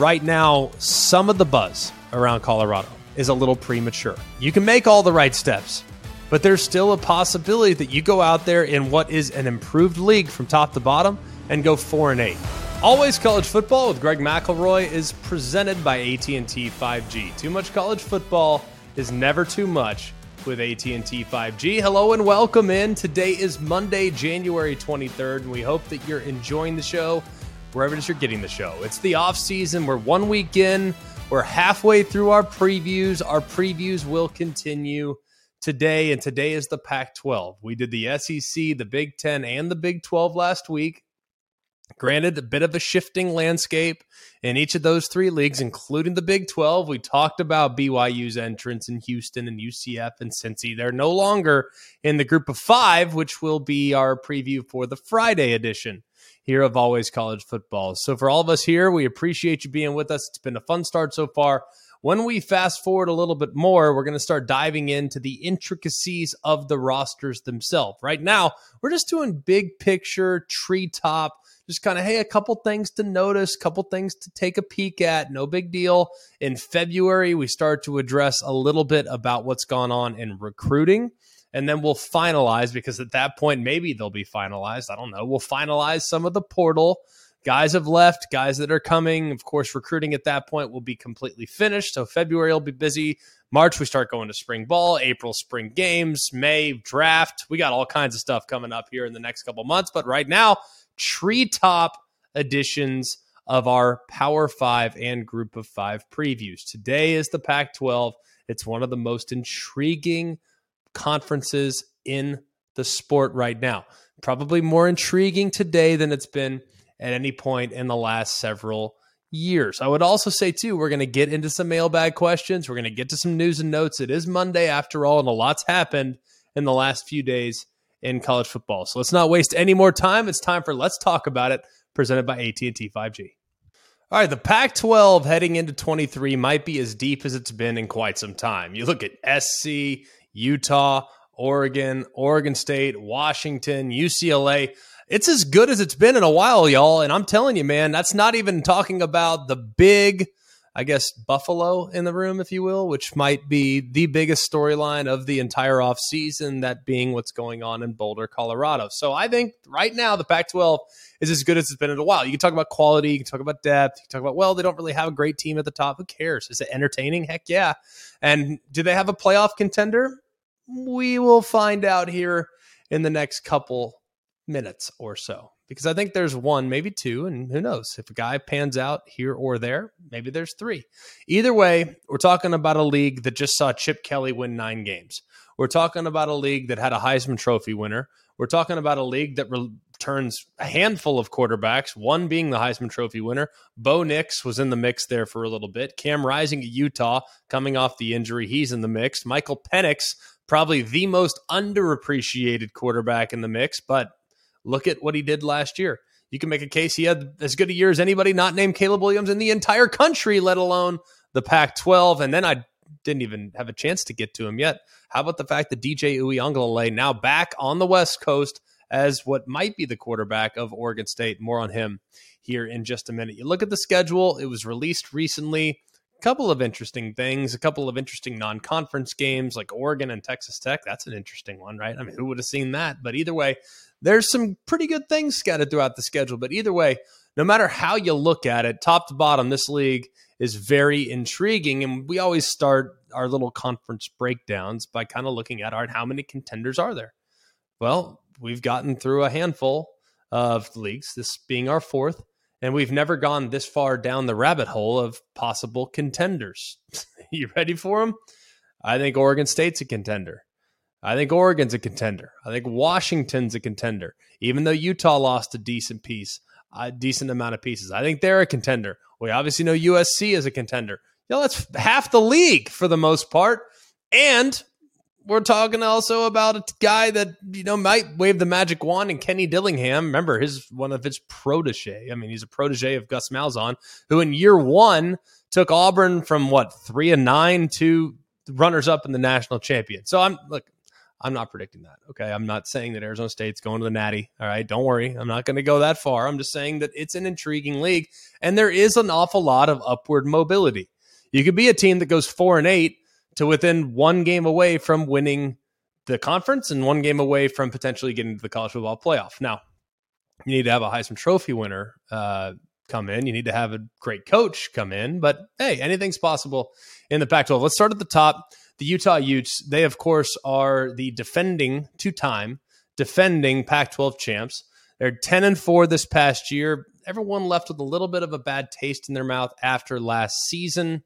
right now, some of the buzz around Colorado is a little premature. You can make all the right steps, but there's still a possibility that you go out there in what is an improved league from top to bottom and go 4 and 8. Always College Football with Greg McElroy is presented by AT&T 5G. Too much college football is never too much with AT&T 5G. Hello and welcome in. Today is Monday, January 23rd, and we hope that you're enjoying the show wherever it is you're getting the show. It's the off season. We're one week in. We're halfway through our previews. Our previews will continue today, and today is the Pac 12. We did the SEC, the Big 10, and the Big 12 last week. Granted, a bit of a shifting landscape in each of those three leagues, including the Big 12. We talked about BYU's entrance in Houston and UCF and Cincy. They're no longer in the group of five, which will be our preview for the Friday edition here of Always College Football. So, for all of us here, we appreciate you being with us. It's been a fun start so far. When we fast forward a little bit more, we're going to start diving into the intricacies of the rosters themselves. Right now, we're just doing big picture, treetop, just kind of, hey, a couple things to notice, a couple things to take a peek at. No big deal. In February, we start to address a little bit about what's gone on in recruiting and then we'll finalize because at that point maybe they'll be finalized. I don't know. We'll finalize some of the portal. Guys have left, guys that are coming. Of course, recruiting at that point will be completely finished. So February will be busy. March we start going to spring ball, April spring games, May draft. We got all kinds of stuff coming up here in the next couple months, but right now, treetop editions of our Power 5 and Group of 5 previews. Today is the Pac 12. It's one of the most intriguing conferences in the sport right now. Probably more intriguing today than it's been at any point in the last several years. I would also say, too, we're going to get into some mailbag questions. We're going to get to some news and notes. It is Monday after all, and a lot's happened in the last few days in college football. So let's not waste any more time. It's time for Let's Talk About It, presented by AT&T 5G. All right, the Pac 12 heading into 23 might be as deep as it's been in quite some time. You look at SC, Utah, Oregon, Oregon State, Washington, UCLA. It's as good as it's been in a while, y'all. And I'm telling you, man, that's not even talking about the big, I guess, Buffalo in the room, if you will, which might be the biggest storyline of the entire offseason, that being what's going on in Boulder, Colorado. So I think right now the Pac 12 is as good as it's been in a while. You can talk about quality, you can talk about depth, you can talk about, well, they don't really have a great team at the top. Who cares? Is it entertaining? Heck yeah. And do they have a playoff contender? We will find out here in the next couple minutes or so. Because I think there's one, maybe two, and who knows? If a guy pans out here or there, maybe there's three. Either way, we're talking about a league that just saw Chip Kelly win nine games. We're talking about a league that had a Heisman Trophy winner. We're talking about a league that returns a handful of quarterbacks, one being the Heisman Trophy winner. Bo Nix was in the mix there for a little bit. Cam Rising at Utah, coming off the injury, he's in the mix. Michael Penix, probably the most underappreciated quarterback in the mix, but look at what he did last year. You can make a case he had as good a year as anybody not named Caleb Williams in the entire country, let alone the Pac 12. And then I didn't even have a chance to get to him yet. How about the fact that DJ Uiagalelei now back on the West Coast as what might be the quarterback of Oregon State? More on him here in just a minute. You look at the schedule; it was released recently. Couple of interesting things, a couple of interesting non-conference games like Oregon and Texas Tech. That's an interesting one, right? I mean, who would have seen that? But either way, there's some pretty good things scattered throughout the schedule. But either way, no matter how you look at it, top to bottom, this league is very intriguing. And we always start our little conference breakdowns by kind of looking at art how many contenders are there? Well, we've gotten through a handful of leagues, this being our fourth, and we've never gone this far down the rabbit hole of possible contenders. you ready for them? I think Oregon State's a contender. I think Oregon's a contender. I think Washington's a contender, even though Utah lost a decent piece, a decent amount of pieces. I think they're a contender. We obviously know USC is a contender. You know, that's half the league for the most part. And we're talking also about a guy that you know might wave the magic wand and Kenny Dillingham. Remember, his one of his protege. I mean, he's a protege of Gus Malzahn, who in year one took Auburn from what three and nine to runners up in the national champion. So I'm look, I'm not predicting that. Okay. I'm not saying that Arizona State's going to the Natty. All right. Don't worry. I'm not going to go that far. I'm just saying that it's an intriguing league and there is an awful lot of upward mobility. You could be a team that goes four and eight to within one game away from winning the conference and one game away from potentially getting to the college football playoff. Now, you need to have a Heisman Trophy winner uh, come in. You need to have a great coach come in. But hey, anything's possible in the Pac 12. Let's start at the top the Utah Utes, they of course are the defending two time defending Pac 12 champs. They're 10 and 4 this past year. Everyone left with a little bit of a bad taste in their mouth after last season.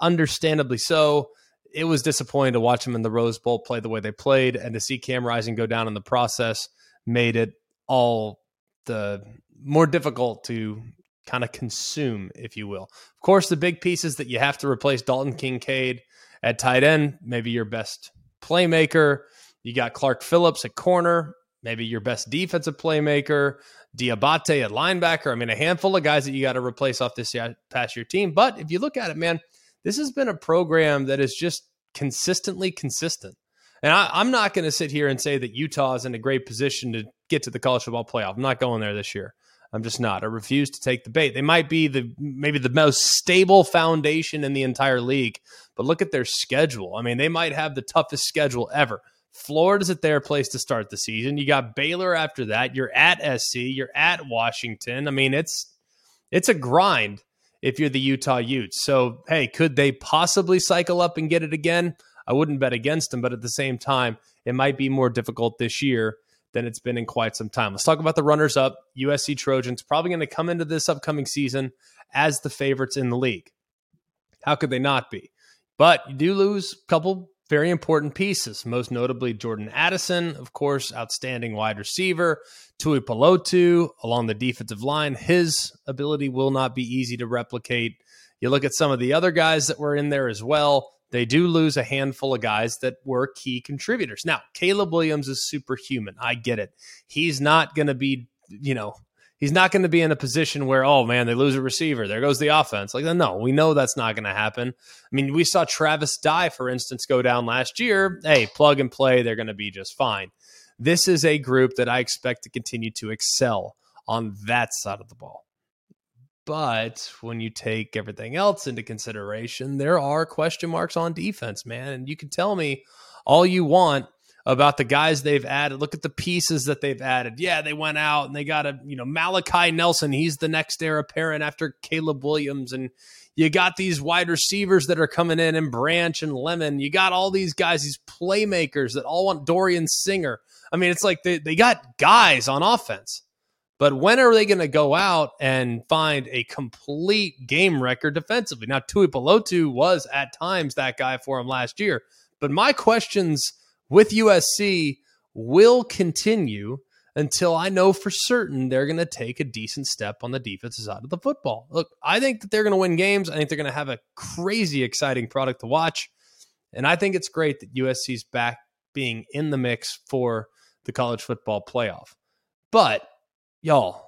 Understandably so. It was disappointing to watch them in the Rose Bowl play the way they played and to see Cam Rising go down in the process made it all the more difficult to kind of consume, if you will. Of course, the big pieces that you have to replace Dalton Kincaid at tight end, maybe your best playmaker. You got Clark Phillips at corner, maybe your best defensive playmaker. Diabate at linebacker. I mean, a handful of guys that you got to replace off this past year team. But if you look at it, man, this has been a program that is just consistently consistent. And I, am not going to sit here and say that Utah is in a great position to get to the college football playoff. I'm not going there this year. I'm just not. I refuse to take the bait. They might be the maybe the most stable foundation in the entire league, but look at their schedule. I mean, they might have the toughest schedule ever. Florida's at their place to start the season. You got Baylor after that. You're at SC. You're at Washington. I mean, it's it's a grind if you're the Utah Utes. So, hey, could they possibly cycle up and get it again? I wouldn't bet against them, but at the same time, it might be more difficult this year than it's been in quite some time. Let's talk about the runners up. USC Trojans probably going to come into this upcoming season as the favorites in the league. How could they not be? But you do lose a couple very important pieces, most notably Jordan Addison, of course, outstanding wide receiver. Tuipulotu along the defensive line. His ability will not be easy to replicate. You look at some of the other guys that were in there as well they do lose a handful of guys that were key contributors. Now, Caleb Williams is superhuman. I get it. He's not going to be, you know, he's not going to be in a position where, oh man, they lose a receiver. There goes the offense. Like, no, we know that's not going to happen. I mean, we saw Travis Dye, for instance, go down last year. Hey, plug and play. They're going to be just fine. This is a group that I expect to continue to excel on that side of the ball. But when you take everything else into consideration, there are question marks on defense, man. And you can tell me all you want about the guys they've added. Look at the pieces that they've added. Yeah, they went out and they got a, you know, Malachi Nelson. He's the next heir apparent after Caleb Williams. And you got these wide receivers that are coming in and Branch and Lemon. You got all these guys, these playmakers that all want Dorian Singer. I mean, it's like they, they got guys on offense. But when are they going to go out and find a complete game record defensively? Now, Tuipulotu was at times that guy for him last year. But my questions with USC will continue until I know for certain they're going to take a decent step on the defensive side of the football. Look, I think that they're going to win games. I think they're going to have a crazy exciting product to watch. And I think it's great that USC's back being in the mix for the college football playoff. But y'all,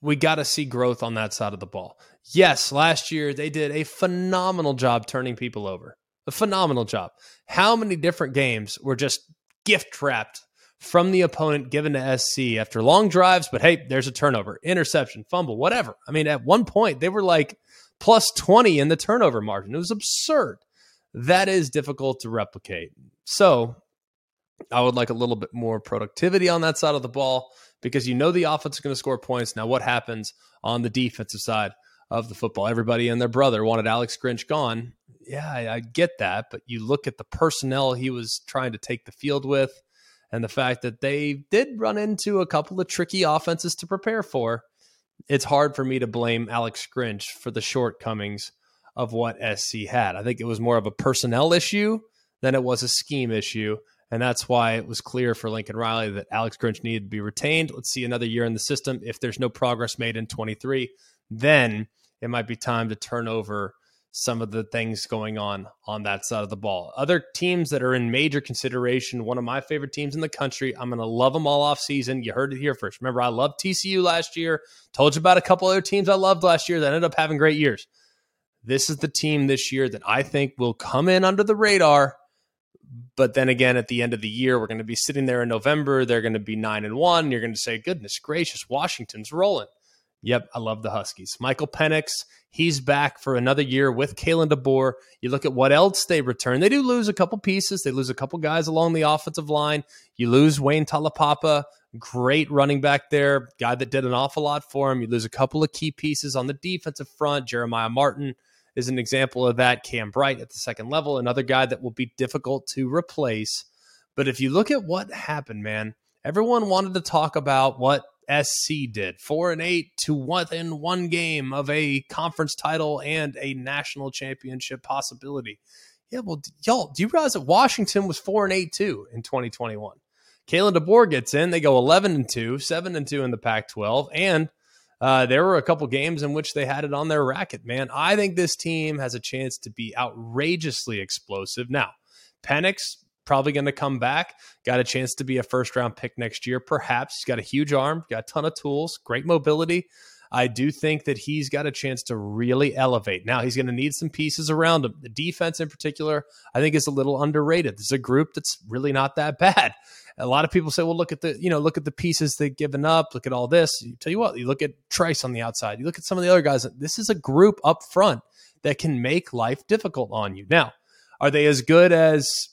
we got to see growth on that side of the ball. Yes, last year they did a phenomenal job turning people over. A phenomenal job. How many different games were just gift wrapped from the opponent given to SC after long drives, but hey, there's a turnover, interception, fumble, whatever. I mean, at one point they were like plus 20 in the turnover margin. It was absurd. That is difficult to replicate. So I would like a little bit more productivity on that side of the ball because you know the offense is going to score points. Now, what happens on the defensive side of the football? Everybody and their brother wanted Alex Grinch gone. Yeah, I, I get that, but you look at the personnel he was trying to take the field with, and the fact that they did run into a couple of tricky offenses to prepare for. It's hard for me to blame Alex Grinch for the shortcomings of what SC had. I think it was more of a personnel issue than it was a scheme issue. And that's why it was clear for Lincoln Riley that Alex Grinch needed to be retained. Let's see another year in the system. If there's no progress made in 23, then it might be time to turn over some of the things going on on that side of the ball. Other teams that are in major consideration, one of my favorite teams in the country. I'm going to love them all off season. You heard it here first. Remember, I loved TCU last year. Told you about a couple other teams I loved last year that ended up having great years. This is the team this year that I think will come in under the radar But then again, at the end of the year, we're going to be sitting there in November. They're going to be nine and one. You're going to say, goodness gracious, Washington's rolling. Yep, I love the Huskies. Michael Penix, he's back for another year with Kalen DeBoer. You look at what else they return. They do lose a couple pieces. They lose a couple guys along the offensive line. You lose Wayne Taulapapa, great running back there, guy that did an awful lot for him. You lose a couple of key pieces on the defensive front. Jeremiah Martin is an example of that. Cam Bright at the second level, another guy that will be difficult to replace. But if you look at what happened, man, everyone wanted to talk about what SC did. Four and eight to within one game of a conference title and a national championship possibility. Yeah, well, y'all, do you realize that Washington was four and eight too in 2021? Kalen DeBoer gets in. They go 11 and two, seven and two in the Pac-12, and uh, there were a couple games in which they had it on their racket. Man, I think this team has a chance to be outrageously explosive. Now, Penix probably going to come back. Got a chance to be a first round pick next year, perhaps. He's got a huge arm, got a ton of tools, great mobility. I do think that he's got a chance to really elevate. Now he's going to need some pieces around him. The defense, in particular, I think is a little underrated. There's a group that's really not that bad. A lot of people say, "Well, look at the you know look at the pieces they've given up. Look at all this." You tell you what, you look at Trice on the outside. You look at some of the other guys. This is a group up front that can make life difficult on you. Now, are they as good as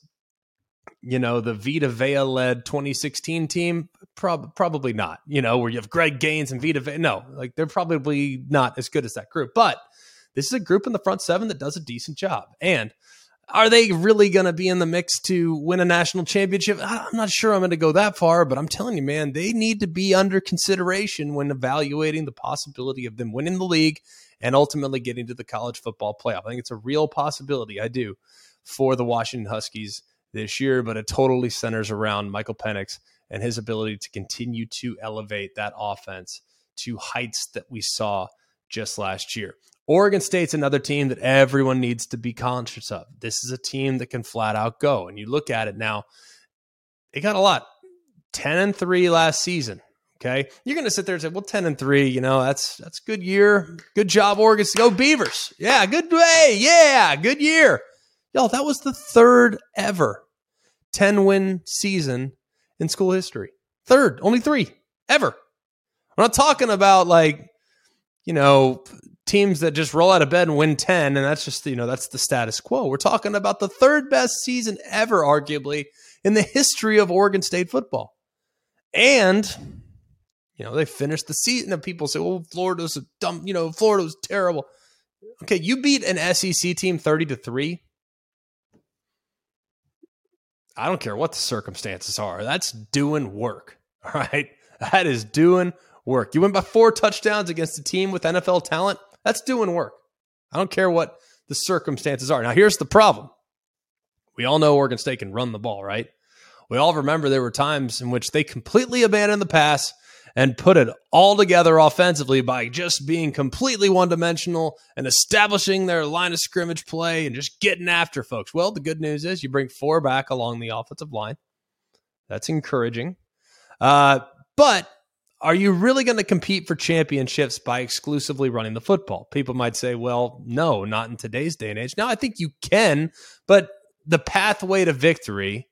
you know, the Vita Vea led 2016 team? Prob- probably not, you know, where you have Greg Gaines and Vita Vea. No, like they're probably not as good as that group. But this is a group in the front seven that does a decent job. And are they really going to be in the mix to win a national championship? I'm not sure I'm going to go that far, but I'm telling you, man, they need to be under consideration when evaluating the possibility of them winning the league and ultimately getting to the college football playoff. I think it's a real possibility. I do for the Washington Huskies this year, but it totally centers around Michael Penix and his ability to continue to elevate that offense to heights that we saw just last year. Oregon State's another team that everyone needs to be conscious of. This is a team that can flat out go. And you look at it now, they got a lot. 10 and 3 last season. Okay. You're gonna sit there and say, well, 10 and 3, you know, that's that's good year. Good job, Oregon. State, Go Beavers. Yeah, good way. Yeah, good year. Y'all, that was the third ever 10 win season in school history. Third, only three ever. I'm not talking about like, you know, teams that just roll out of bed and win 10 and that's just, you know, that's the status quo. We're talking about the third best season ever, arguably, in the history of Oregon State football. And, you know, they finished the season and people say, well, Florida's a dumb, you know, Florida was terrible. Okay, you beat an SEC team 30 to 3 I don't care what the circumstances are. That's doing work. All right. That is doing work. You went by four touchdowns against a team with NFL talent. That's doing work. I don't care what the circumstances are. Now, here's the problem. We all know Oregon State can run the ball, right? We all remember there were times in which they completely abandoned the pass and put it all together offensively by just being completely one dimensional and establishing their line of scrimmage play and just getting after folks. Well, the good news is you bring four back along the offensive line. That's encouraging. Uh, but are you really going to compete for championships by exclusively running the football? People might say, well, no, not in today's day and age. Now, I think you can, but the pathway to victory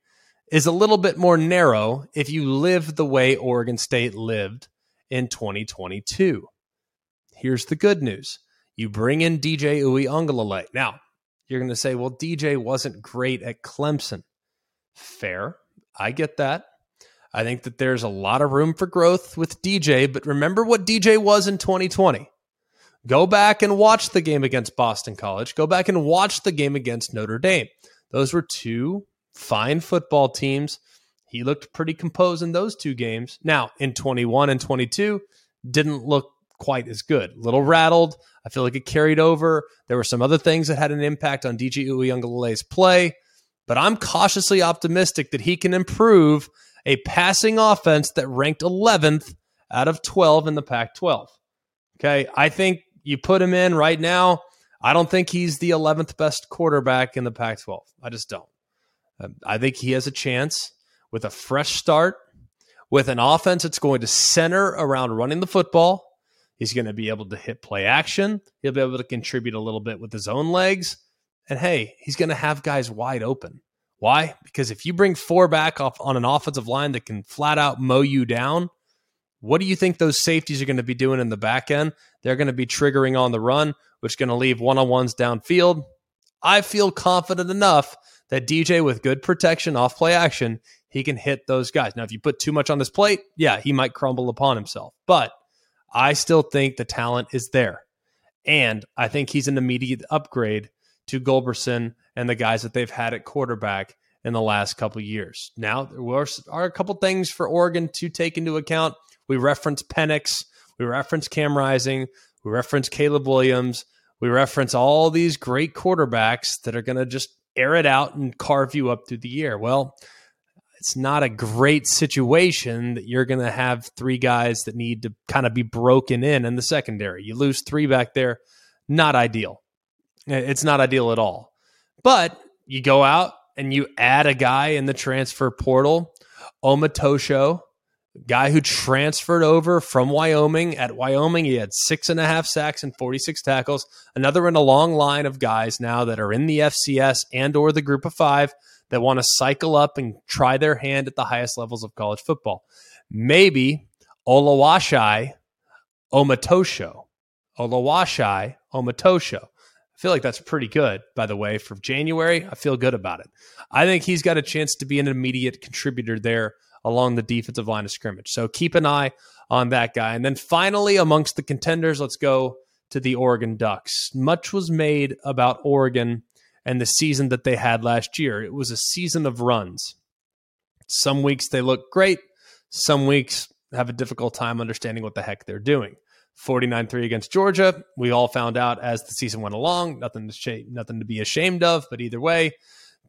is a little bit more narrow if you live the way Oregon State lived in 2022. Here's the good news. You bring in DJ Uiagalelei. Now, you're going to say, well, DJ wasn't great at Clemson. Fair. I get that. I think that there's a lot of room for growth with DJ, but remember what DJ was in 2020. Go back and watch the game against Boston College. Go back and watch the game against Notre Dame. Those were two fine football teams. He looked pretty composed in those two games. Now, in 21 and 22, didn't look quite as good. A little rattled. I feel like it carried over. There were some other things that had an impact on DJ Uiagalelei's play, but I'm cautiously optimistic that he can improve a passing offense that ranked 11th out of 12 in the Pac 12. Okay. I think you put him in right now. I don't think he's the 11th best quarterback in the Pac 12. I just don't. Um, I think he has a chance with a fresh start, with an offense that's going to center around running the football. He's going to be able to hit play action. He'll be able to contribute a little bit with his own legs. And hey, he's going to have guys wide open. Why? Because if you bring four back off on an offensive line that can flat out mow you down, what do you think those safeties are going to be doing in the back end? They're going to be triggering on the run, which is going to leave one on ones downfield. I feel confident enough that DJ, with good protection off play action, he can hit those guys. Now, if you put too much on this plate, yeah, he might crumble upon himself. But I still think the talent is there. And I think he's an immediate upgrade to Gulbranson and the guys that they've had at quarterback in the last couple years. Now, there are a couple things for Oregon to take into account. We reference Penix, we reference Cam Rising, we reference Caleb Williams, we reference all these great quarterbacks that are going to just air it out and carve you up through the year. Well, it's not a great situation that you're going to have three guys that need to kind of be broken in in the secondary. You lose three back there, not ideal. It's not ideal at all. But you go out and you add a guy in the transfer portal, Omotosho, guy who transferred over from Wyoming. At Wyoming, he had six and a half sacks and 46 tackles. Another in a long line of guys now that are in the FCS and or the group of five that want to cycle up and try their hand at the highest levels of college football. Maybe Olawashai Omotosho. Olawashai Omotosho. I feel like that's pretty good, by the way, for January. I feel good about it. I think he's got a chance to be an immediate contributor there along the defensive line of scrimmage. So keep an eye on that guy. And then finally, amongst the contenders, let's go to the Oregon Ducks. Much was made about Oregon and the season that they had last year. It was a season of runs. Some weeks they look great, some weeks have a difficult time understanding what the heck they're doing. 49-3 against Georgia. We all found out as the season went along, nothing to sh- nothing to be ashamed of, but either way,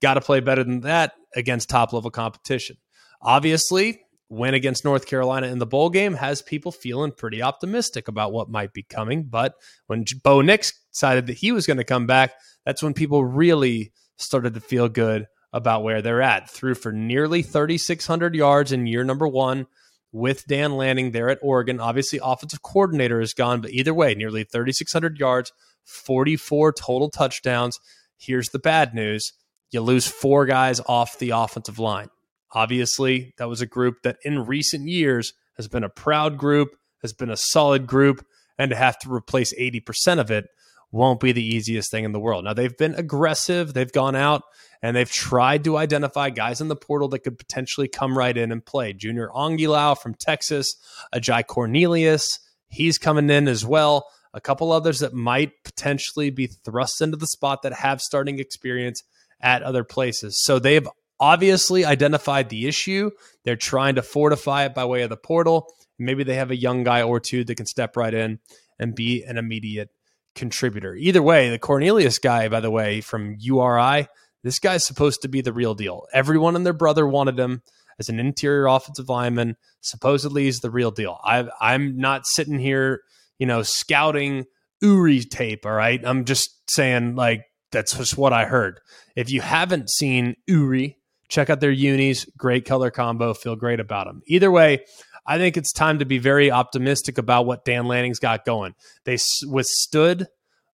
got to play better than that against top level competition. Obviously, win against North Carolina in the bowl game has people feeling pretty optimistic about what might be coming. But when Bo Nix decided that he was going to come back, that's when people really started to feel good about where they're at. Threw for nearly 3,600 yards in year number one with Dan Lanning there at Oregon. Obviously, offensive coordinator is gone, but either way, nearly 3,600 yards, 44 total touchdowns. Here's the bad news you lose four guys off the offensive line. Obviously, that was a group that in recent years has been a proud group, has been a solid group, and to have to replace 80% of it won't be the easiest thing in the world. Now, they've been aggressive, they've gone out and they've tried to identify guys in the portal that could potentially come right in and play. Junior Angilau from Texas, Ajay Cornelius, he's coming in as well. A couple others that might potentially be thrust into the spot that have starting experience at other places. So they've obviously identified the issue. They're trying to fortify it by way of the portal. Maybe they have a young guy or two that can step right in and be an immediate contributor. Either way, the Cornelius guy, by the way, from URI, this guy's supposed to be the real deal. Everyone and their brother wanted him as an interior offensive lineman. Supposedly, he's the real deal. I, I'm not sitting here, you know, scouting Uri tape. All right, I'm just saying like that's just what I heard. If you haven't seen Uri, Check out their unis. Great color combo. Feel great about them. Either way, I think it's time to be very optimistic about what Dan Lanning's got going. They withstood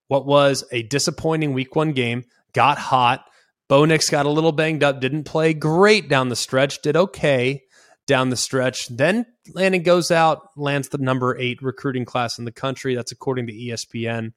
what was a disappointing week one game, got hot. Bo Nix got a little banged up, didn't play great down the stretch, did okay down the stretch. Then Lanning goes out, lands the number eight recruiting class in the country. That's according to ESPN.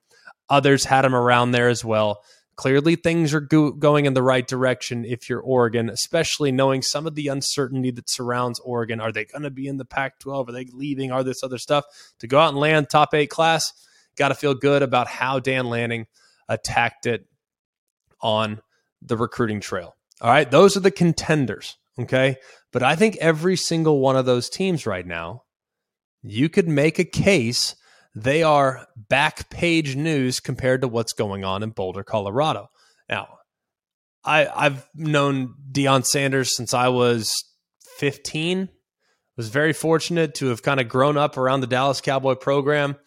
Others had him around there as well. Clearly, things are go- going in the right direction if you're Oregon, especially knowing some of the uncertainty that surrounds Oregon. Are they going to be in the Pac 12? Are they leaving? Are this other stuff? To go out and land top eight class, got to feel good about how Dan Lanning attacked it on the recruiting trail. All right, those are the contenders. Okay. But I think every single one of those teams right now, you could make a case they are back page news compared to what's going on in Boulder, Colorado. Now, I, I've known Deion Sanders since I was 15. Was very fortunate to have kind of grown up around the Dallas Cowboy program.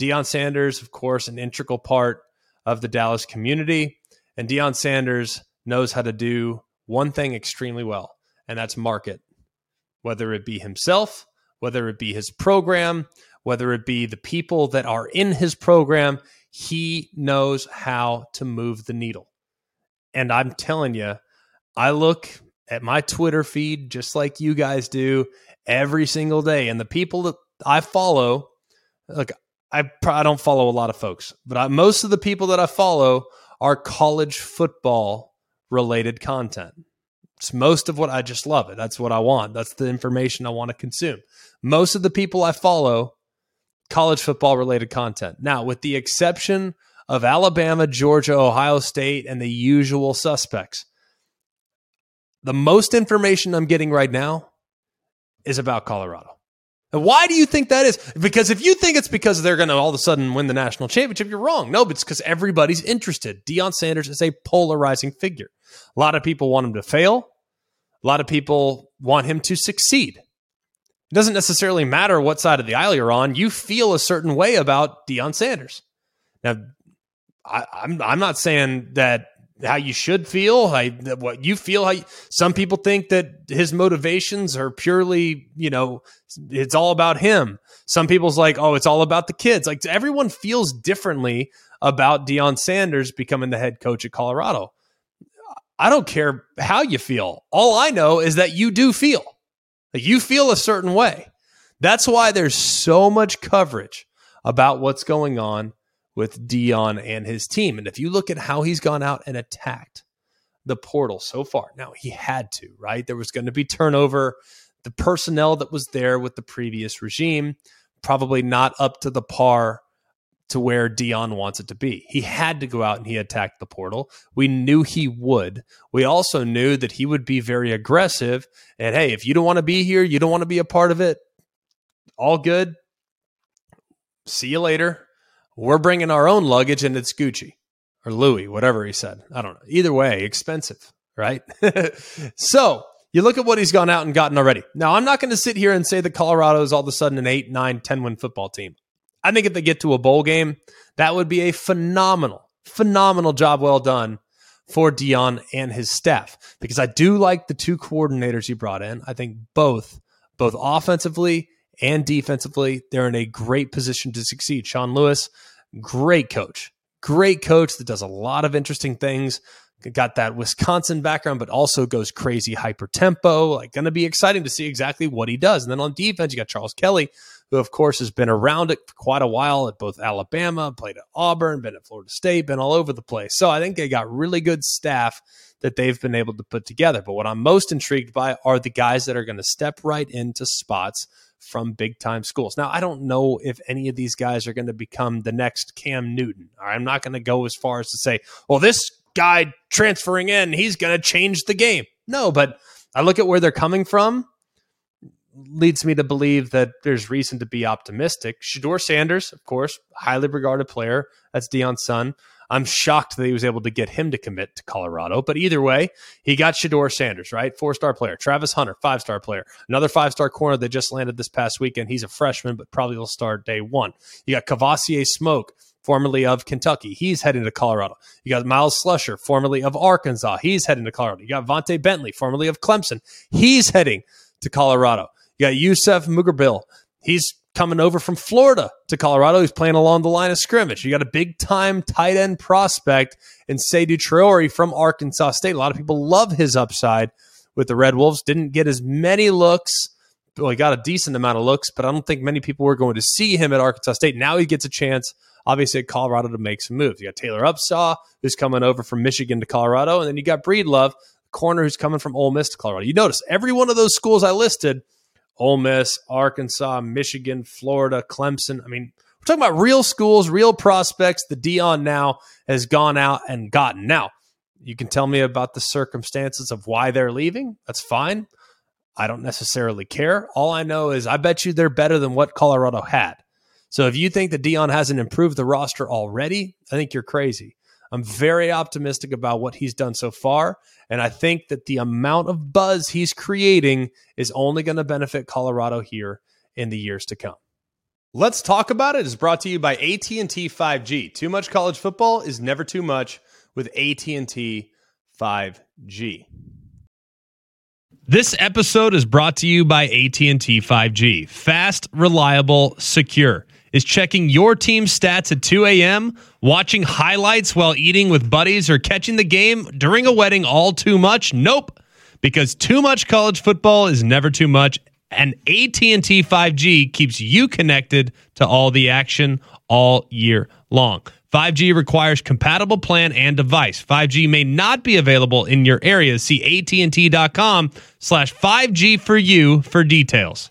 Deion Sanders, of course, an integral part of the Dallas community. And Deion Sanders knows how to do one thing extremely well, and that's market. Whether it be himself, whether it be his program, whether it be the people that are in his program, he knows how to move the needle. And I'm telling you, I look at my Twitter feed just like you guys do every single day. And the people that I follow, look, I, I don't follow a lot of folks, but I, most of the people that I follow are college football related content. It's most of what I just love it. That's what I want. That's the information I want to consume. Most of the people I follow, college football related content. Now, with the exception of Alabama, Georgia, Ohio State, and the usual suspects, the most information I'm getting right now is about Colorado. And why do you think that is? Because if you think it's because they're going to all of a sudden win the national championship, you're wrong. No, but it's because everybody's interested. Deion Sanders is a polarizing figure. A lot of people want him to fail. A lot of people want him to succeed. It doesn't necessarily matter what side of the aisle you're on. You feel a certain way about Deion Sanders. Now, I, I'm I'm not saying that how you should feel, how, what you feel. How you, some people think that his motivations are purely, you know, it's all about him. Some people's like, oh, it's all about the kids. Like everyone feels differently about Deion Sanders becoming the head coach at Colorado. I don't care how you feel. All I know is that you do feel. Like you feel a certain way. That's why there's so much coverage about what's going on with Deion and his team. And if you look at how he's gone out and attacked the portal so far, now he had to, right? There was going to be turnover. The personnel that was there with the previous regime probably not up to the par to where Deion wants it to be. He had to go out and he attacked the portal. We knew he would. We also knew that he would be very aggressive. And hey, if you don't want to be here, you don't want to be a part of it, all good. See you later we're bringing our own luggage and it's Gucci or Louis, whatever he said. I don't know. Either way, expensive, right? so you look at what he's gone out and gotten already. Now, I'm not going to sit here and say that Colorado is all of a sudden an 8, 9, 10 win football team. I think if they get to a bowl game, that would be a phenomenal, phenomenal job well done for Deion and his staff because I do like the two coordinators he brought in. I think both, both offensively and defensively, they're in a great position to succeed. Sean Lewis, great coach, great coach that does a lot of interesting things. Got that Wisconsin background, but also goes crazy hyper tempo. Like, going to be exciting to see exactly what he does. And then on defense, you got Charles Kelly, who, of course, has been around it for quite a while at both Alabama, played at Auburn, been at Florida State, been all over the place. So I think they got really good staff that they've been able to put together. But what I'm most intrigued by are the guys that are going to step right into spots from big time schools. Now, I don't know if any of these guys are going to become the next Cam Newton. I'm not going to go as far as to say, well, this guy transferring in, he's going to change the game. No, but I look at where they're coming from, leads me to believe that there's reason to be optimistic. Shedeur Sanders, of course, highly regarded player. That's Deion's son. I'm shocked that he was able to get him to commit to Colorado. But either way, he got Shedeur Sanders, right? Four star player. Travis Hunter, five star player. Another five star corner that just landed this past weekend. He's a freshman, but probably will start day one. You got Kavosiey Smoke, formerly of Kentucky. He's heading to Colorado. You got Myles Slusher, formerly of Arkansas. He's heading to Colorado. You got Vontae Bentley, formerly of Clemson. He's heading to Colorado. You got Yusuf Mugharbil. He's coming over from Florida to Colorado. He's playing along the line of scrimmage. You got a big time tight end prospect in Seydou Traore from Arkansas State. A lot of people love his upside with the Red Wolves. Didn't get as many looks. Well, he got a decent amount of looks, but I don't think many people were going to see him at Arkansas State. Now he gets a chance, obviously, at Colorado to make some moves. You got Taylor Upshaw, who's coming over from Michigan to Colorado, and then you got Breedlove, corner who's coming from Ole Miss to Colorado. You notice every one of those schools I listed – Ole Miss, Arkansas, Michigan, Florida, Clemson. I mean, we're talking about real schools, real prospects. The Deion now has gone out and gotten. Now, you can tell me about the circumstances of why they're leaving. That's fine. I don't necessarily care. All I know is I bet you they're better than what Colorado had. So if you think that Deion hasn't improved the roster already, I think you're crazy. I'm very optimistic about what he's done so far. And I think that the amount of buzz he's creating is only going to benefit Colorado here in the years to come. Let's talk about it is brought to you by AT&T 5G. Too much college football is never too much with AT&T 5G. This episode is brought to you by AT&T 5G. Fast, reliable, secure. Is checking your team's stats at 2 a.m., watching highlights while eating with buddies, or catching the game during a wedding all too much? Nope. Because too much college football is never too much, and AT&T 5G keeps you connected to all the action all year long. 5G requires compatible plan and device. 5G may not be available in your area. See AT&T.com slash 5G for you for details.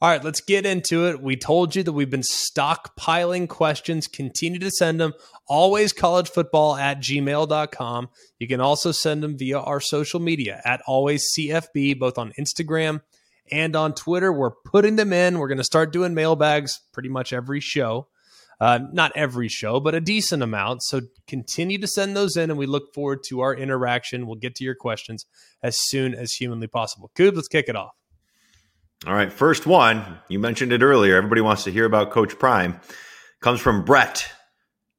All right, let's get into it. We told you that we've been stockpiling questions. Continue to send them. Always collegefootball at gmail.com. You can also send them via our social media at always CFB, both on Instagram and on Twitter. We're putting them in. We're going to start doing mailbags pretty much every show. Uh, not every show, but a decent amount. So continue to send those in, and we look forward to our interaction. We'll get to your questions as soon as humanly possible. Coop, let's kick it off. All right, first one. You mentioned it earlier. Everybody wants to hear about Coach Prime. Comes from Brett.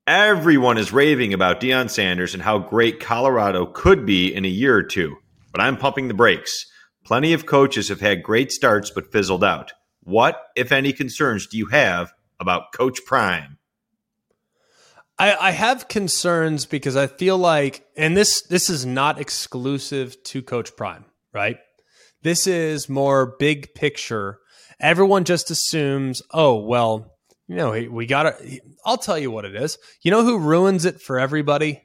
Everyone is raving about Deion Sanders and how great Colorado could be in a year or two, but I'm pumping the brakes. Plenty of coaches have had great starts but fizzled out. What, if any, concerns do you have about Coach Prime? I, I have concerns because I feel like, and this this is not exclusive to Coach Prime, right? This is more big picture. Everyone just assumes, oh well, you know, we got to. I'll tell you what it is. You know who ruins it for everybody?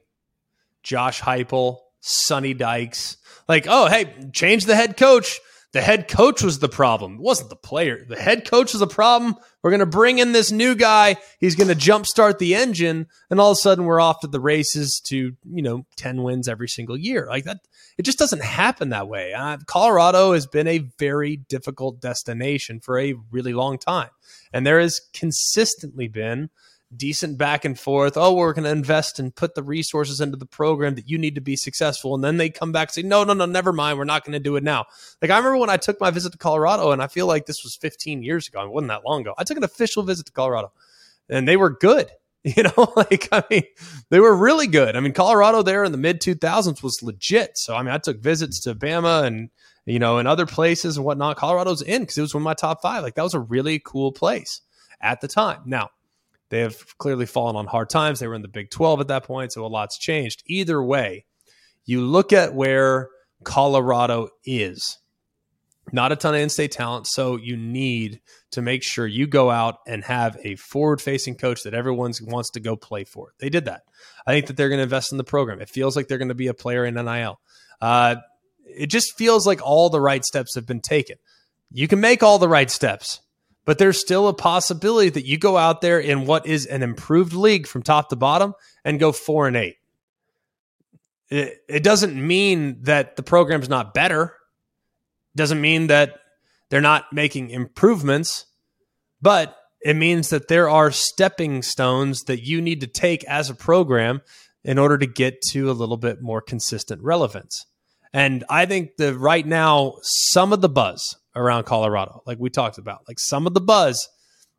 Josh Heupel, Sonny Dykes. Like, oh hey, change the head coach. The head coach was the problem. It wasn't the player. The head coach was the problem. We're going to bring in this new guy. He's going to jumpstart the engine. And all of a sudden, we're off to the races to, you know, 10 wins every single year. Like that, it just doesn't happen that way. Uh, Colorado has been a very difficult destination for a really long time. And there has consistently been decent back and forth. Oh, we're going to invest and put the resources into the program that you need to be successful. And then they come back and say, no, no, no, never mind. We're not going to do it now. Like I remember when I took my visit to Colorado, and I feel like this was 15 years ago. It wasn't that long ago. I took an official visit to Colorado, and they were good. You know, like I mean, they were really good. I mean, Colorado there in the mid 2000s was legit. So I mean, I took visits to Bama and you know, and other places and whatnot. Colorado's in because it was one of my top five. Like that was a really cool place at the time. Now, they have clearly fallen on hard times. They were in the Big 12 at that point, so a lot's changed. Either way, you look at where Colorado is. Not a ton of in state talent, so you need to make sure you go out and have a forward facing coach that everyone wants to go play for. They did that. I think that they're going to invest in the program. It feels like they're going to be a player in NIL. Uh, it just feels like all the right steps have been taken. You can make all the right steps but there's still a possibility that you go out there in what is an improved league from top to bottom and go four and eight. It, it doesn't mean that the program's not better. It Doesn't mean that they're not making improvements, but it means that there are stepping stones that you need to take as a program in order to get to a little bit more consistent relevance. And I think that right now, some of the buzz around Colorado, like we talked about, like some of the buzz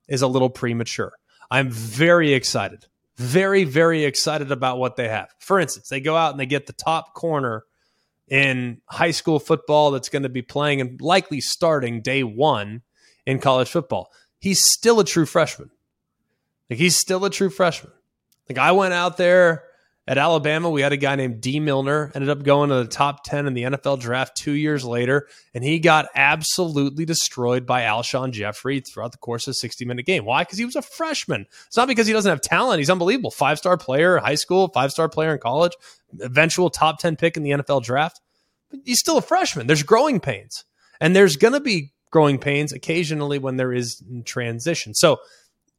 is a little premature. I'm very excited, very, very excited about what they have. For instance, they go out and they get the top corner in high school football that's going to be playing and likely starting day one in college football. He's still a true freshman. Like he's still a true freshman. Like I went out there at Alabama, we had a guy named Dee Milner, ended up going to the top 10 in the NFL draft two years later, and he got absolutely destroyed by Alshon Jeffery throughout the course of a 60 minute game. Why? Because he was a freshman. It's not because he doesn't have talent. He's unbelievable. Five star player in high school, five star player in college, eventual top 10 pick in the NFL draft. But he's still a freshman. There's growing pains, and there's going to be growing pains occasionally when there is transition. So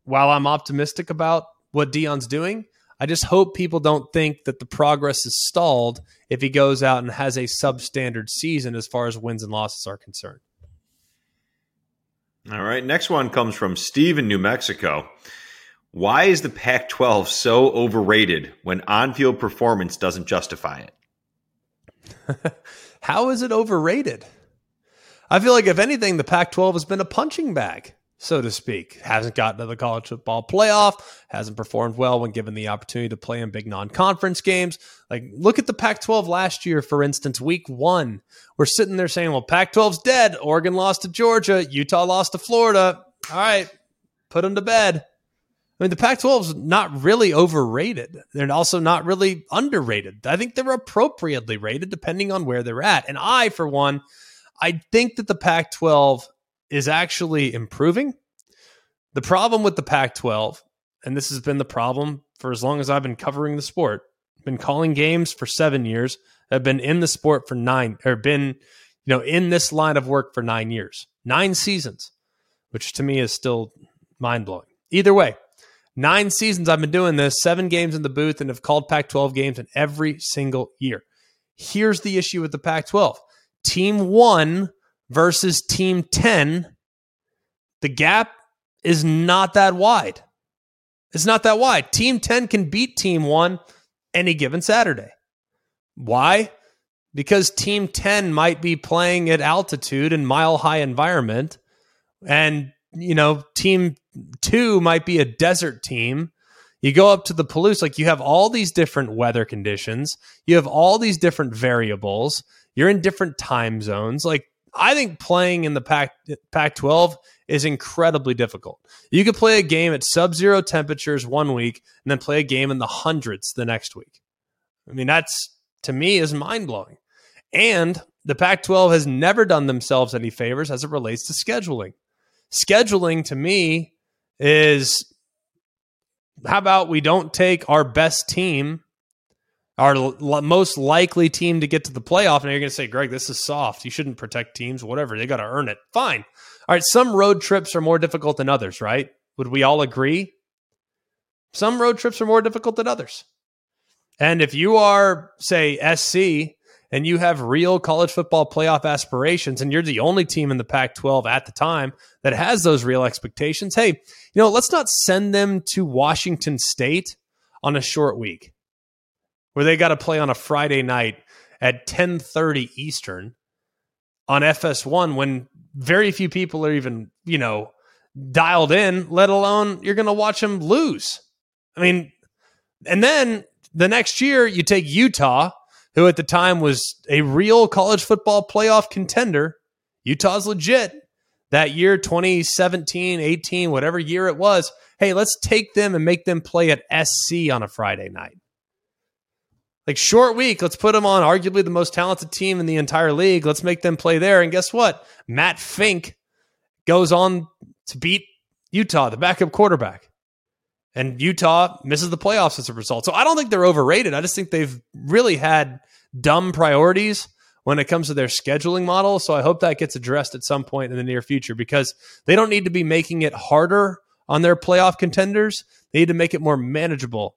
while I'm optimistic about what Deion's doing, I just hope people don't think that the progress is stalled if he goes out and has a substandard season as far as wins and losses are concerned. All right. Next one comes from Steve in New Mexico. Why is the Pac 12 so overrated when on field performance doesn't justify it? How is it overrated? I feel like, if anything, the Pac 12 has been a punching bag so to speak. Hasn't gotten to the college football playoff, hasn't performed well when given the opportunity to play in big non conference games. Like, look at the Pac 12 last year, for instance, week one. We're sitting there saying, well, Pac 12's dead. Oregon lost to Georgia, Utah lost to Florida. All right, put them to bed. I mean, the Pac 12 is not really overrated. They're also not really underrated. I think they're appropriately rated depending on where they're at. And I, for one, I think that the Pac 12 is actually improving. The problem with the Pac 12, and this has been the problem for as long as I've been covering the sport, been calling games for seven years, have been in the sport for nine, or been, you know, in this line of work for nine years, nine seasons, which to me is still mind blowing. Either way, nine seasons I've been doing this, seven games in the booth, and have called Pac 12 games in every single year. Here's the issue with the Pac 12 Team one versus team 10, the gap is not that wide. It's not that wide. Team 10 can beat team 1 any given Saturday. Why? Because team 10 might be playing at altitude and mile high environment and you know, team 2 might be a desert team. You go up to the Palouse like you have all these different weather conditions. You have all these different variables. You're in different time zones. Like I think playing in the Pac Pac 12 is incredibly difficult. You could play a game at sub zero temperatures one week and then play a game in the hundreds the next week. I mean, that's to me is mind blowing. And the Pac 12 has never done themselves any favors as it relates to scheduling. Scheduling to me is how about we don't take our best team our l- most likely team to get to the playoff. And you're going to say, Greg, this is soft. You shouldn't protect teams, whatever. They got to earn it. Fine. All right. Some road trips are more difficult than others, right? Would we all agree? Some road trips are more difficult than others. And if you are, say, SC, and you have real college football playoff aspirations, and you're the only team in the Pac 12 at the time that has those real expectations, hey, you know, let's not send them to Washington State on a short week where they got to play on a Friday night at 10:30 Eastern on FS1 when very few people are even, you know, dialed in, let alone you're going to watch them lose. I mean, and then the next year you take Utah, who at the time was a real college football playoff contender. Utah's legit. That year 2017, 18, whatever year it was. Hey, let's take them and make them play at SC on a Friday night. Like short week, let's put them on arguably the most talented team in the entire league. Let's make them play there. And guess what? Matt Fink goes on to beat Utah, the backup quarterback. And Utah misses the playoffs as a result. So I don't think they're overrated. I just think they've really had dumb priorities when it comes to their scheduling model. So I hope that gets addressed at some point in the near future because they don't need to be making it harder on their playoff contenders. They need to make it more manageable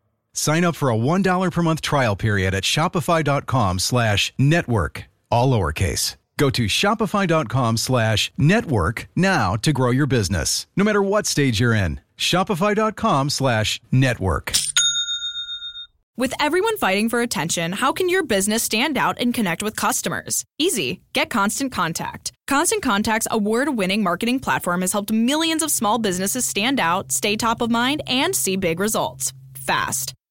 Sign up for a $1 per month trial period at Shopify.com slash network. All lowercase. Go to Shopify.com slash network now to grow your business. No matter what stage you're in. Shopify.com slash network. With everyone fighting for attention, how can your business stand out and connect with customers? Easy. Get Constant Contact. Constant Contact's award winning marketing platform has helped millions of small businesses stand out, stay top of mind, and see big results fast.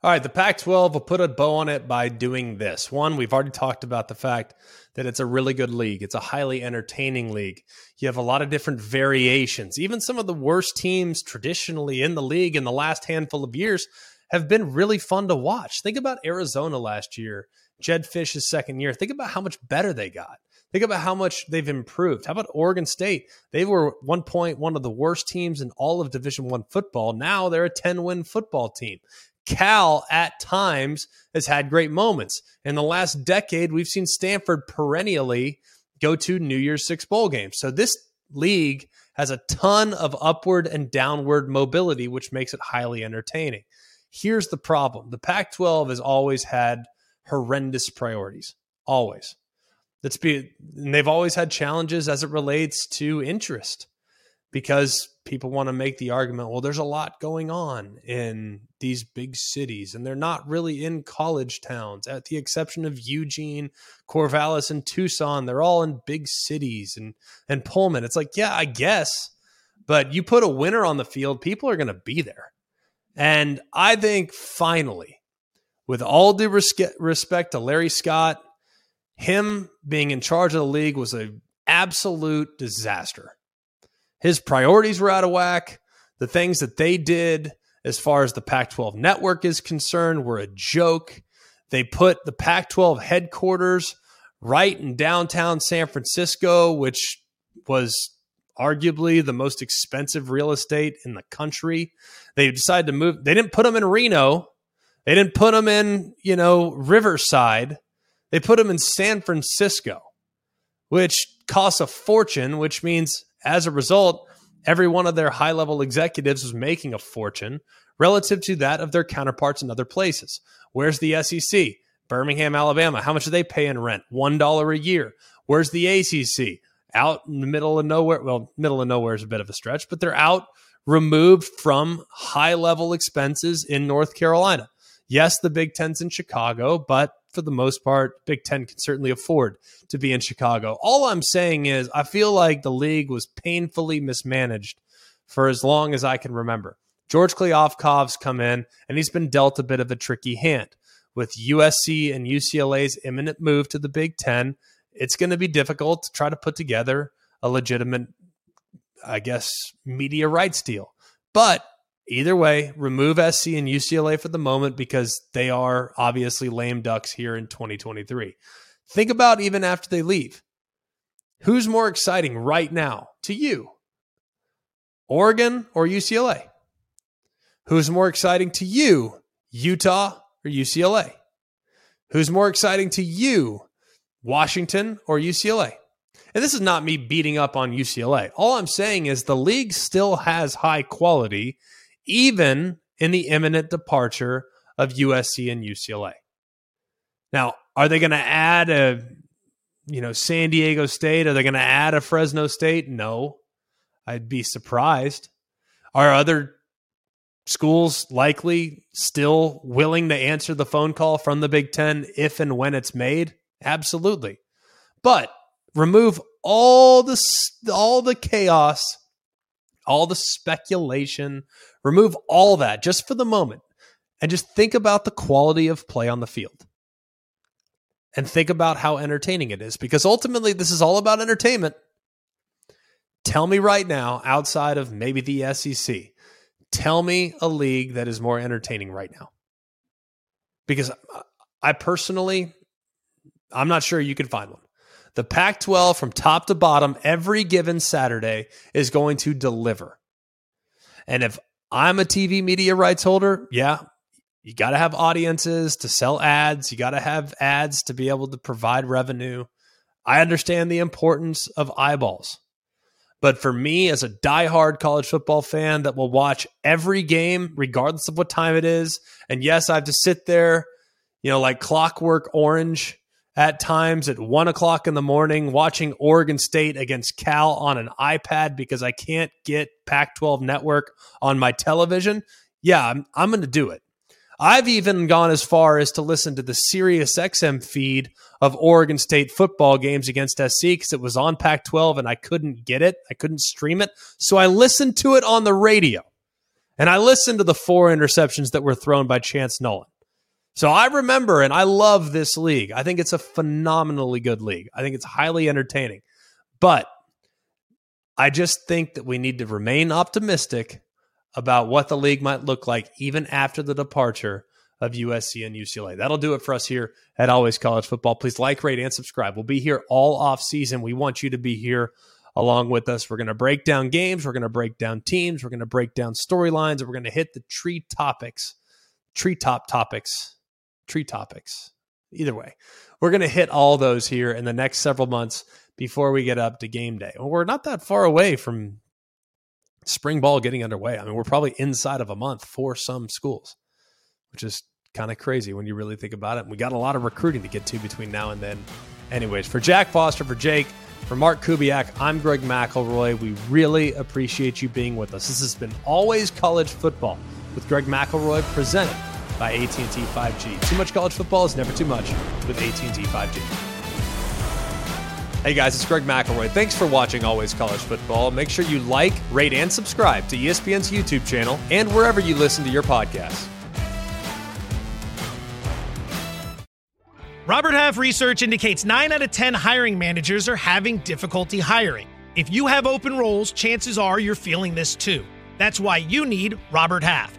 All right, the Pac 12 will put a bow on it by doing this. One, we've already talked about the fact that it's a really good league. It's a highly entertaining league. You have a lot of different variations. Even some of the worst teams traditionally in the league in the last handful of years have been really fun to watch. Think about Arizona last year, Jedd Fisch's second year. Think about how much better they got. Think about how much they've improved. How about Oregon State? They were one point one of the worst teams in all of Division One football. Now they're a 10 win football team. Cal at times has had great moments. In the last decade, we've seen Stanford perennially go to New Year's Six bowl games. So this league has a ton of upward and downward mobility, which makes it highly entertaining. Here's the problem the Pac 12 has always had horrendous priorities, always. Let's be, and they've always had challenges as it relates to interest because people want to make the argument well there's a lot going on in these big cities and they're not really in college towns at the exception of Eugene, Corvallis and Tucson. They're all in big cities and and Pullman. It's like yeah I guess but you put a winner on the field people are going to be there. And I think finally with all due respect to Larry Scott him being in charge of the league was an absolute disaster his priorities were out of whack. The things that they did as far as the Pac 12 network is concerned were a joke. They put the Pac 12 headquarters right in downtown San Francisco, which was arguably the most expensive real estate in the country. They decided to move, they didn't put them in Reno. They didn't put them in, you know, Riverside. They put them in San Francisco, which costs a fortune, which means as a result, every one of their high level executives was making a fortune relative to that of their counterparts in other places. Where's the SEC? Birmingham, Alabama. How much do they pay in rent? $1 a year. Where's the ACC? Out in the middle of nowhere. Well, middle of nowhere is a bit of a stretch, but they're out removed from high level expenses in North Carolina. Yes, the Big Ten's in Chicago, but for the most part, Big Ten can certainly afford to be in Chicago. All I'm saying is, I feel like the league was painfully mismanaged for as long as I can remember. George Kliavkoff's come in, and he's been dealt a bit of a tricky hand. With USC and UCLA's imminent move to the Big Ten, it's going to be difficult to try to put together a legitimate, I guess, media rights deal. But Either way, remove SC and UCLA for the moment because they are obviously lame ducks here in 2023. Think about even after they leave. Who's more exciting right now to you? Oregon or UCLA? Who's more exciting to you? Utah or UCLA? Who's more exciting to you? Washington or UCLA? And this is not me beating up on UCLA. All I'm saying is the league still has high quality even in the imminent departure of USC and UCLA. Now, are they going to add a you know San Diego State? Are they going to add a Fresno State? No. I'd be surprised. Are other schools likely still willing to answer the phone call from the Big 10 if and when it's made? Absolutely. But remove all the all the chaos, all the speculation, Remove all that just for the moment and just think about the quality of play on the field. And think about how entertaining it is because ultimately this is all about entertainment. Tell me right now, outside of maybe the SEC, tell me a league that is more entertaining right now. Because I personally, I'm not sure you can find one. The Pac 12 from top to bottom every given Saturday is going to deliver. And if I'm a TV media rights holder. Yeah, you got to have audiences to sell ads. You got to have ads to be able to provide revenue. I understand the importance of eyeballs. But for me, as a diehard college football fan that will watch every game, regardless of what time it is, and yes, I have to sit there, you know, like clockwork orange at times at one o'clock in the morning watching Oregon State against Cal on an iPad because I can't get Pac 12 network on my television. Yeah, I'm, I'm going to do it. I've even gone as far as to listen to the Sirius XM feed of Oregon State football games against SC because it was on Pac 12 and I couldn't get it. I couldn't stream it. So I listened to it on the radio and I listened to the four interceptions that were thrown by Chance Nolan. So I remember and I love this league. I think it's a phenomenally good league. I think it's highly entertaining. But I just think that we need to remain optimistic about what the league might look like even after the departure of USC and UCLA. That'll do it for us here at Always College Football. Please like, rate, and subscribe. We'll be here all off season. We want you to be here along with us. We're going to break down games. We're going to break down teams. We're going to break down storylines. We're going to hit the tree topics, treetop topics, tree topics. Either way, we're going to hit all those here in the next several months before we get up to game day. We're not that far away from spring ball getting underway. I mean, we're probably inside of a month for some schools, which is kind of crazy when you really think about it. We got a lot of recruiting to get to between now and then. Anyways, for Jack Foster, for Jake, for Mark Kubiak, I'm Greg McElroy. We really appreciate you being with us. This has been Always College Football with Greg McElroy, presented by AT&T 5G. Too much college football is never too much with AT&T 5G. Hey guys, it's Greg McElroy. Thanks for watching Always College Football. Make sure you like, rate, and subscribe to ESPN's YouTube channel and wherever you listen to your podcasts. Robert Half research indicates 9 out of 10 hiring managers are having difficulty hiring. If you have open roles, chances are you're feeling this too. That's why you need Robert Half.